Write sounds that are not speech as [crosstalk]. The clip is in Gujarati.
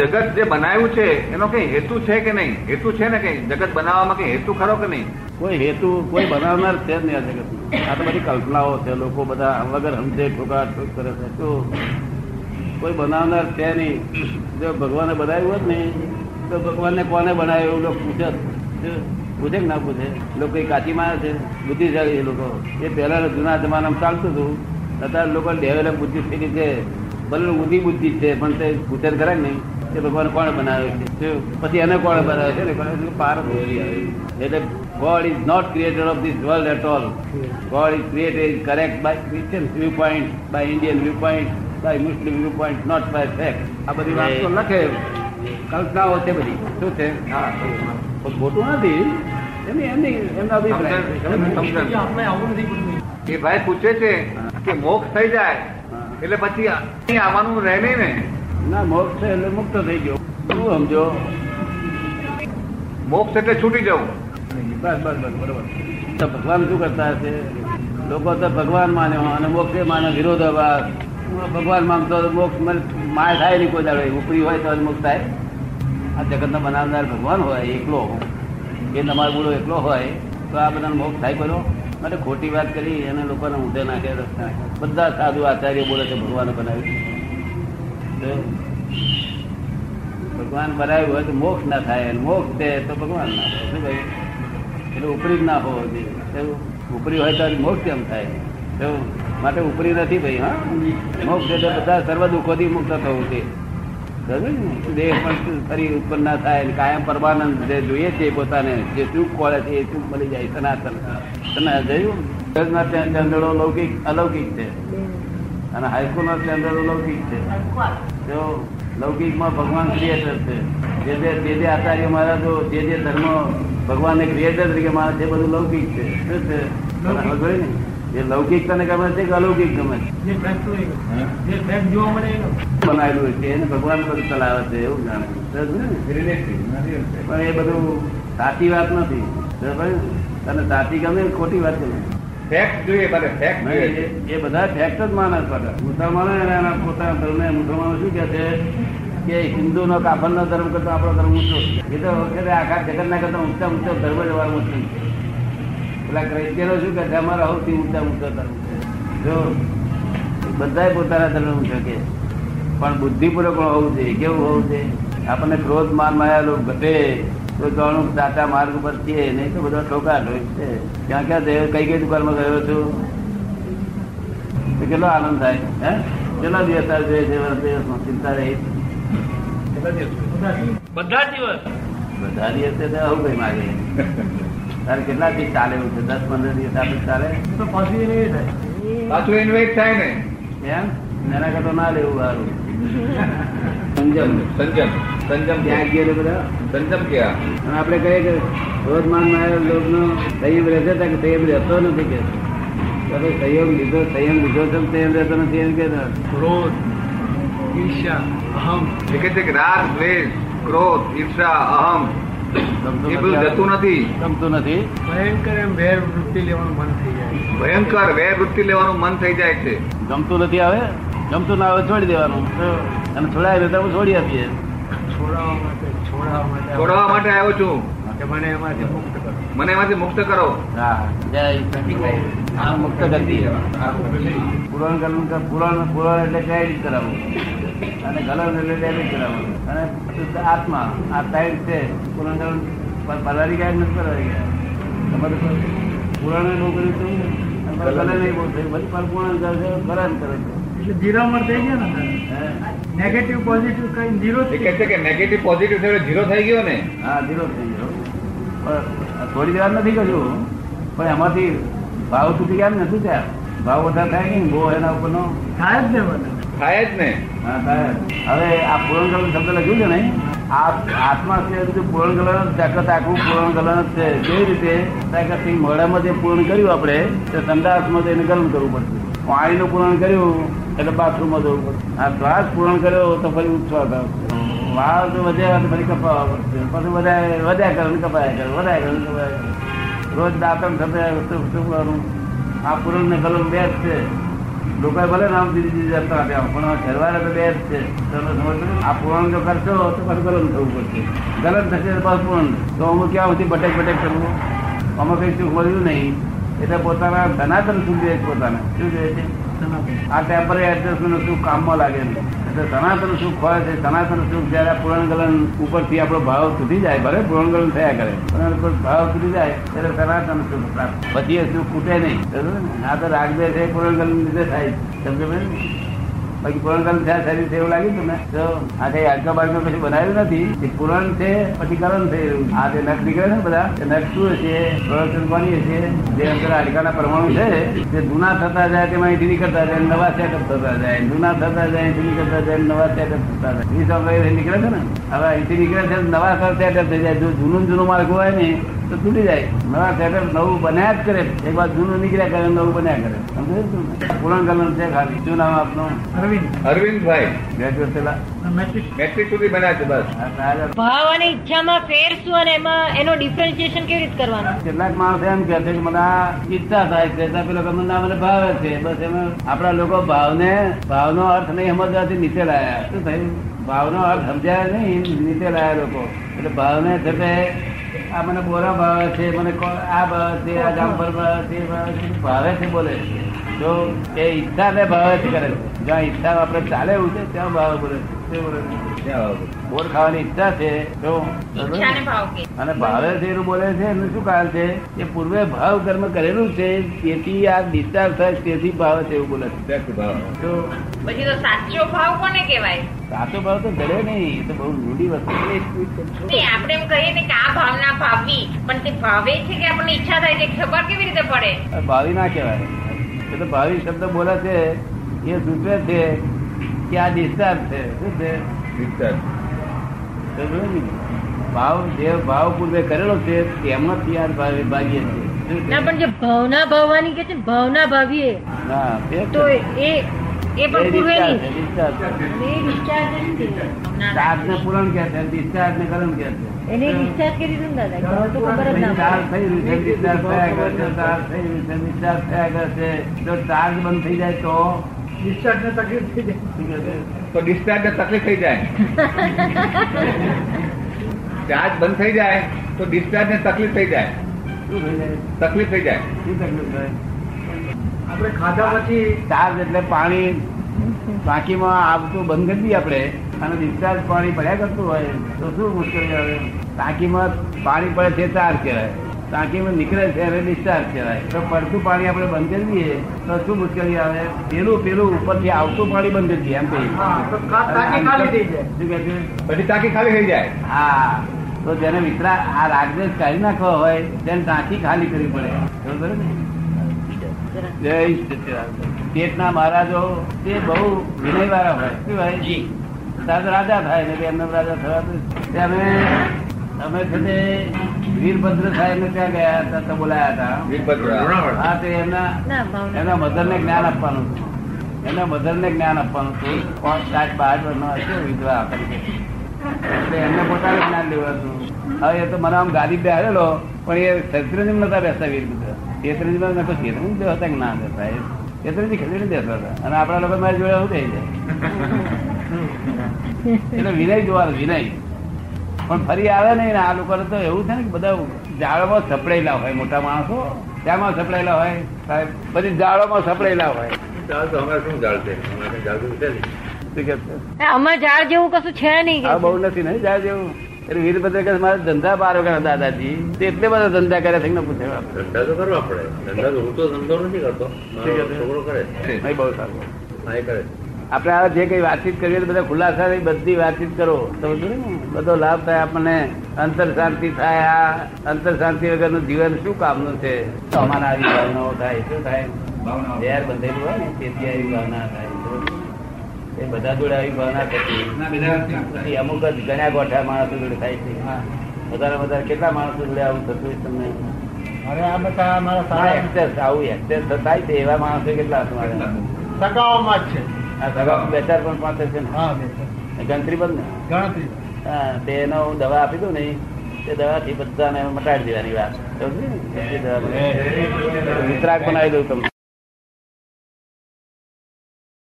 જગત જે બનાવ્યું છે, એનો કઈ હેતુ છે કે નહીં? હેતુ છે ને કઈ? જગત બનાવવામાં કઈ હેતુ ખરો કે નહીં? કોઈ હેતુ, કોઈ બનાવનાર છે જ નહીં આ જગત આ તો બધી કલ્પનાઓ છે, લોકો બધા વગર સમજે, ઠોકા, ઠોક કરે છે. તો કોઈ બનાવનાર છે નહીં. જો ભગવાને બનાવ્યું હોત ને, તો ભગવાનને કોને બનાવ્યું? એવું લોકો પૂછે પૂછે કે ના પૂછે? લોકો કાચી મારે છે, બુદ્ધિશાળી એ લોકો. એ પહેલા જૂના જમાનામાં ચાલતું હતું. અત્યારે લોકો ડેવલપ બુદ્ધિ થઈ છે ભલે ઊંધી બુદ્ધિ છે, પણ તે પૂછે ખરા નહીં? કે ભગવાન કોણ બનાવ્યો છે? પછી એને કોણ બનાવ્યો છે? એટલે પાર એટલે god is not creator of this world at all god is created correct by Christian view point by Indian view point by Muslim view point not by fact આ બધી વાતો લખે. કલ્પનાઓ છે બધી. શું છે? હા. પણ ખોટું નથી. એમની એમની એમના અભિપ્રાય એ ભાઈ પૂછે છે કે મોક્ષ થઈ જાય. એટલે પછી આવવાનું રહે નહીં ને. ના મોક્ષ છે એટલે મુક્ત થઈ ગયો. શું સમજો? મોક્ષ એટલે છૂટી જવું. બસ બસ બસ બરોબર. તો ભગવાન શું કરતા હશે? લોકો તો ભગવાન માન્યો અને મોક્ષે માને વિરોધાભાસ ભગવાન માનતો મોક્ષ માય થાય નહીં કોઈ દાડો. ઉપરી હોય તો મોક્ષ થાય. આ જગતનો બનાવનાર ભગવાન હોય એકલો એ તમારો બુડો એકલો હોય તો આ બધાનો મોક્ષ થાય કરો માટે ખોટી વાત કરી અને લોકોને ઊંધે નાખે. બધા સાધુ આચાર્ય બોલે છે ભગવાન બનાવ્યું ભગવાન બનાવ્યું હોય તો મોક્ષ ના થાય. મોક્ષ દે તો ભગવાન ના થાય. શું કહ્યું? એટલે ઉપરી જ ના હોવો જોઈએ. ઉપરી હોય તો મોક્ષ કેમ થાય? એવું? માટે ઉપરી નથી ભાઈ, હા? મોક્ષ એટલે બધા સર્વ દુઃખોથી મુક્ત થવું છે. દેહ પણ ફરી ઉત્પન્ન ના થાય કાયમ પરમાનંદ જે જોઈએ છે પોતાને, જે સુખ ખોળે છે એ સુખ મળી જાય, સનાતન. તને જોયું ચંદ્રો લૌકિક, અલૌકિક છે. અને હાઈસ્કૂલ નો સ્ટેન્ડર્ડ લૌકિક છે. જો લૌકિકમાં ભગવાન ક્રિએટર છે. જે જે જે જે આચાર્ય મહારાજો જે જે ધર્મ ભગવાનને ક્રિએટર તરીકે માને છે બધું લૌકિક છે. શું છે? તને ખબર ને? એ લૌકિક તને ગમે છે કે અલૌકિક ગમે છે? બનાવેલું છે એને ભગવાન બધું ચલાવે છે એવું જાણે પણ એ બધું સાચી વાત નથી. તને સાચી ગમે ખોટી વાત ગમે. ફેક્ટ જોઈએ ફેક્ટ જોઈએ એ બધા ફેક્ટ જ માને બધા. મુસલમાનો એના પોતાના ધર્મને મુસલમાનો શું કે છે? કે હિન્દુ નો કાફર નો ધર્મ કરતા આપણો ધર્મ ઊંચો એ તો વખતે આખા જગત ના કરતા ઊંચા ઊંચો ધર્મ જ અમારો મુસ્લિમ છે. પેલા ક્રિશ્ચિયનો શું કે છે? અમારો સૌથી ઊંચા ઊંચો ધર્મ છે. જો બધાય પોતાના ધર્મ ઊંચો કે પણ બુદ્ધિપૂર્વક હોવું જોઈએ. કેવું હોવું જોઈએ? આપણને ક્રોધ માન માયા લોક ઘટે. જાણું દાતા માર્ગ ઉપર છીએ. નહીં તો બધો ઠોકા ઠોક છે. ક્યાં ક્યાં કઈ કઈ દુકાનમાં ગયો છું? કેટલો આનંદ થાય હે? કેટલા દિવસ જોઈએ છે વર્ષ દિવસમાં ચિંતા રહી. બધા દિવસ. બધા દિવસે? તો આવું કઈ માગે તારે કેટલા દિવસ ચાલે એવું છે? દસ પંદર દિવસ આપણે ચાલે. તો પછી નહીં થાય. પાછું ઇન્વેસ્ટ થાય ને. એમ? એના કરતો ના લેવું સારું સંજમ સંજમ સંજમ ત્યાં ગયા બધા? સંજમ ક્યાં અને આપણે કહીએ કે ક્રોધમાનમાં લોકોનો સંયમ રહેશે કે સંયમ રહેતો નથી કે? સંયમ લીધો સંયમ લીધો છે સંયમ રહેતો નથી એમ કે ક્રોધ ઈર્ષ્યા અહમ. એ કે છે કે રાગ દ્વેષ ક્રોધ ઈર્ષા અહમ એ બધું જતું નથી. ગમતું નથી? ભયંકર એમ વેર વૃત્તિ લેવાનું મન થઈ જાય. ભયંકર વેર વૃત્તિ લેવાનું મન થઈ જાય છે. ગમતું નથી આવે? ગમતું ના આવે છોડી દેવાનું. અને છોડાય તો છોડી આપીએ. છોડાવવા માટે છોડાવવા માટે છોડવા માટે આવ્યો છું. મને એમાંથી મુક્ત કરો. મને એમાંથી મુક્ત કરો. હા. મુક્ત ગતિ પુરાણ ગલન પુરાણ પુરાણ એટલે ક્રેડિટ કરાવવું. અને ગલન એટલે ડેમેજ કરાવવું. અને આત્મા આ ટાઈમ છે. પુરાણ ગલન પર- પરવારી ગયા નથી પરવારી ગયા તમારે પુરાણ બહુ કર્યું હતું ગલન નહીં બોલશે થયું બધી પુરાણ કરે છે ગલન કરે છે. એટલે જીરામણ થઈ ગયા ને નેગેટિવ પોઝિટિવ કઈ જીરો એ કે છે કે નેગેટિવ પોઝિટિવ થયો જીરો થઈ ગયો ને? હા જીરો થઈ ગયો. પણ થોડી વાર નથી કર્યું. પણ એમાંથી ભાવ તૂટી ગયા નથી થયા. ભાવ વધારે થાય નહીં? બહુ એના ઉપરનો થાય જ ને થાય જ ને? હા, થાય. હવે આ પૂરણ કલર શબ્દ લખ્યું છે ને? આ આત્મા છે બધું પૂરણ કલર જગત આખું પૂરણ કલર જ છે. કેવી રીતે તાકાતથી જે પૂરણ કર્યું આપણે તે સંદાસમાં જઈને ગરમ કરવું પડશે. પાણીનું પૂરણ કર્યું, એટલે બાથરૂમમાં જવું પડશે આ શ્વાસ પૂરણ કર્યો તો ફરી ઉચ્છ્વાસ આવશે વાળ તો વધ્યા તો ફરી કપાવવા પડશે. પછી વધારે વધ્યા કરે કપાયા કરે, વધારે કરે કપાયા રોજ દાંતણ થતા શું કરવાનું આ પૂરણ ને ગલન બે જ છે. લોકો ભલે નામ જુદી જુદી જતા આપ્યા પણ ઘરવાળા તો બે જ છે. તમે સમજો આ પૂરણ જો કરશો તો પછી ગલન થવું પડશે. ગલન થશે તો પૂરણ. તો અમુક ક્યાં સુધી બટેક બટેક કરવું? અમે કઈ શું મળ્યું નહીં. એટલે પોતાના સનાતન શું જોઈએ પોતાને. શું જોઈએ છે? આ ટેમ્પરરી એડજસ્ટમેન્ટ સુખ કામમાં લાગે એટલે સનાતન સુખ હોય છે સનાતન સુખ જયારે પુરણગલન ઉપરથી આપણો ભાવ તૂટી જાય ભલે પુરણગલન થયા કરે પણ ભાવ સુધી જાય ત્યારે સનાતન સુખ પ્રાપ્ત. પછી એ સુખ ખૂટે નહીં. બરોબર ને? આ તો રાગદે છે પુરણગલન લીધે થાય સમજો બેન બાકી પુરાણગલન થયા શરીર છે એવું લાગ્યું તમને? તો આ કઈ આજકા બાજુ કશું બનાવ્યું નથી. એ પુરાણ છે પછી કરણ થયેલું આ જે નખ નીકળે ને બધા નખ શું હશે? પ્રોડક્શન કોની હશે? જે અંદર હાડકાના પરમાણુ છે તે જૂના થતા જાય તેમાં અહીંથી નીકળતા જાય, નવા સેટઅપ થતા જાય. જૂના થતા જાય, અહીંથી નીકળતા જાય, નવા સેટઅપ થતા જાય. એ સમય નીકળે છે ને? હવે અહીંથી નીકળે છે નવા સેટઅપ થઈ જાય. જો જૂનું ને જૂનું માર્ગ હોય ને તો તૂટી જાય. નવા થિયેટર નવું બન્યા જ કરે. એક વાર જૂનું નીકળ્યા કરે નવું બન્યા કરે. સમજે પૂરણ ગલન છે ખાલી. શું નામ આપનું? અરવિંદ. અરવિંદભાઈ. ગ્રેજ્યુએટ થયેલા મેટ્રિક. મેટ્રિક સુધી બન્યા છે બસ. ભાવ અને ઈચ્છામાં ફેર શું અને એમાં એનો ડિફરન્શિએશન કેવી રીતે કરવાનું? કેટલાક માણસ એમ કે છે મને આ ઈચ્છા થાય છે. પેલો કે મને મને ભાવે છે. બસ એમાં આપણા લોકો ભાવને ભાવનો અર્થ નહીં સમજવાથી નીચે લાયા. શું થયું? ભાવનો અર્થ સમજાય નહીં નીચે લાયા લોકો. એટલે ભાવને છે આ મને બોરા ભાવે છે મને આ ભાવે છે આ જામફળ ભાવે છે ભાવે છે બોલે જો એ ઈચ્છા ને ભાવે છે કરે છે. જ્યાં ઈચ્છા આપણે ચાલે એવું છે, ત્યાં ભાવે બોલે છે. શું બોલે ત્યાં આવો. બોર ખાવાની ઈચ્છા છે તો ઈચ્છાને ભાવ કે. અને ભાવે છે એવું બોલે છે એનું શું કારણ છે? એ પૂર્વે ભાવ કર્મ કરેલું છે તેથી આ ડિસ્ચાર્જ થાય તેથી ભાવે છે એવું બોલે છે. ત્યાંથી ભાવ. તો પછી તો સાચો ભાવ કોને કહેવાય? સાચો ભાવ તો જડે નહીં એ તો બહુ રૂઢી વસ્તુ આપણે એમ કહીએ ને કે આ ભાવના ભાવવી પણ તે ભાવે છે કે આપણને ઈચ્છા થાય છે ખબર કેવી રીતે પડે? આ ભાવી ના કહેવાય. એ તો ભાવી શબ્દ બોલે છે એ સૂચવે છે કે આ ડિસ્ચાર્જ છે. શું છે? Discharge. ભાવ જે ભાવ પૂર્વે કરેલો છે તેમાંથી આ ભાવે ભાગીએ છીએ. ના પણ જે ભાવના ભાવવાની કે છે ભાવના ભાવીએ ના તે એ પણ પૂર્વે. ચાર્જ ને. પૂરણ કે છે ડિસ્ચાર્જ ને કરંટ કે છે. એને discharge કરી દીધું દાદા. તો ખબર જ ના થઈ રહ્યું છે discharge થયા કરે છે ચાર્જ થઈ રહ્યું છે discharge થયા કરે છે. જો ચાર્જ બંધ થઈ જાય તો ડિસ્ચાર્જ ને તકલીફ થઈ જાય? તો ડિસ્ચાર્જ તકલીફ થઈ જાય. ચાર્જ બંધ થઈ જાય તો ડિસ્ચાર્જ ને તકલીફ થઈ જાય. તકલીફ થઈ જાય. આપણે ખાધા પછી ચાર્જ એટલે પાણી. ટાંકીમાં આવતું બંધ કરી દઈએ આપણે. અને ડિસ્ચાર્જ પાણી પડ્યા કરતું હોય તો શું મુશ્કેલી આવે? ટાંકીમાં પાણી પડે છે ચાર્જ કહેવાય. ટાંકીમાં નીકળે છે એને ડિસ્ચાર્જ કહેવાય. તો પડતું પાણી આપણે બંધ કરી દઈએ તો શું મુશ્કેલી આવે? પેલું પેલું ઉપરથી આવતું પાણી બંધ કરી દઈએ એમ કહીએ. હા, તો ખા- ટાંકી ખાલી થઈ જાય. શું કહે છે? પછી ટાંકી ખાલી થઈ જાય. હા. તો જેને વિતરા આ રાગદેશ કાઢી નાખવો હોય તેને ટાંકી ખાલી કરવી પડે. બરોબર ને? જય પેટના મહારાજો તે બહુ વિનય વાળા હોય. શું હોય તાર રાજા થાય ને એમને રાજા થવા તો અમે અમે છે વીરભદ્ર સાહેબ ને ત્યાં ગયા હતા તો બોલાયા હતા. વીરભદ્ર. હા તો એમના એમના મધર ને જ્ઞાન આપવાનું હતું. એમના મધર ને જ્ઞાન આપવાનું હતું. પાંચ સાત બાર વર્ષનો હશે વિધવા તરીકે. એટલે એમને પોતાને જ્ઞાન લેવાતું હવે એ તો મને આમ ગાદી બે આવેલો પણ એ શેત્રંજી નતા બેસતા વીરભદ્ર. શેત્રંજી માં નતો શેત્રંજી બેસતા કે ના બેસતા એ. શેત્રંજી ખેલી બેસતા હતા. અને આપણા લોકો મારી જોડે શું થઈ જાય? [laughs] એટલે વિનય જોવાનું વિનય. પણ ફરી આવે નહીં ને આ લોકો તો એવું છે ને કે બધા જાળોમાં સપડાયેલા હોય મોટા માણસો. ત્યાંમાં સપડાયેલા હોય? સાહેબ બધી જાળોમાં સપડાયેલા હોય. છે? નહીં. શું કે? છે? અમાર ઝાડ જેવું કશું છે નહીં બહુ નથી ને જાય જેવું. એટલે વીરભદ્ર કહે મારે ધંધા બાર વગર દાદાજી. તે એટલે બધા ધંધા કરે છે ને પૂછે. ધંધા તો કરવા પડે. ધંધા તો હું તો ધંધો નથી કરતો. છોકરો કરે. નહીં બહુ સારું. કરે. આપણે આ જે કઈ વાતચીત કરીએ બધા ખુલાસા થઈ બધી વાતચીત કરો. સમજો ને બધો લાભ થાય આપણને. અંતર શાંતિ થાય આ. અંતર શાંતિ વગરનું જીવન શું કામનું છે? સમાન આવી ભાવનાઓ થાય. શું થાય? ઝેર બંધેલું હોય ને તેથી આવી ભાવના થાય. એ બધા જોડે આવી ભાવના થતી. અમુક જ ઘણા ગોઠા માણસો જોડે થાય છે. વધારે વધારે કેટલા માણસો જોડે આવું થતું તમને? આવું એક્સેસ થાય છે. એવા માણસો કેટલા તમારે સગાઓમાં જ છે. આ સગા બે ચાર પણ પાંચ છે ને. ગણતરી બંધ ને ગણતરી હા, તેનો હું દવા આપી દઉં ને તે દવાથી બધાને મટાડી દેવાની વાત સમજી ને? બનાવી. બનાવી દઉં તમને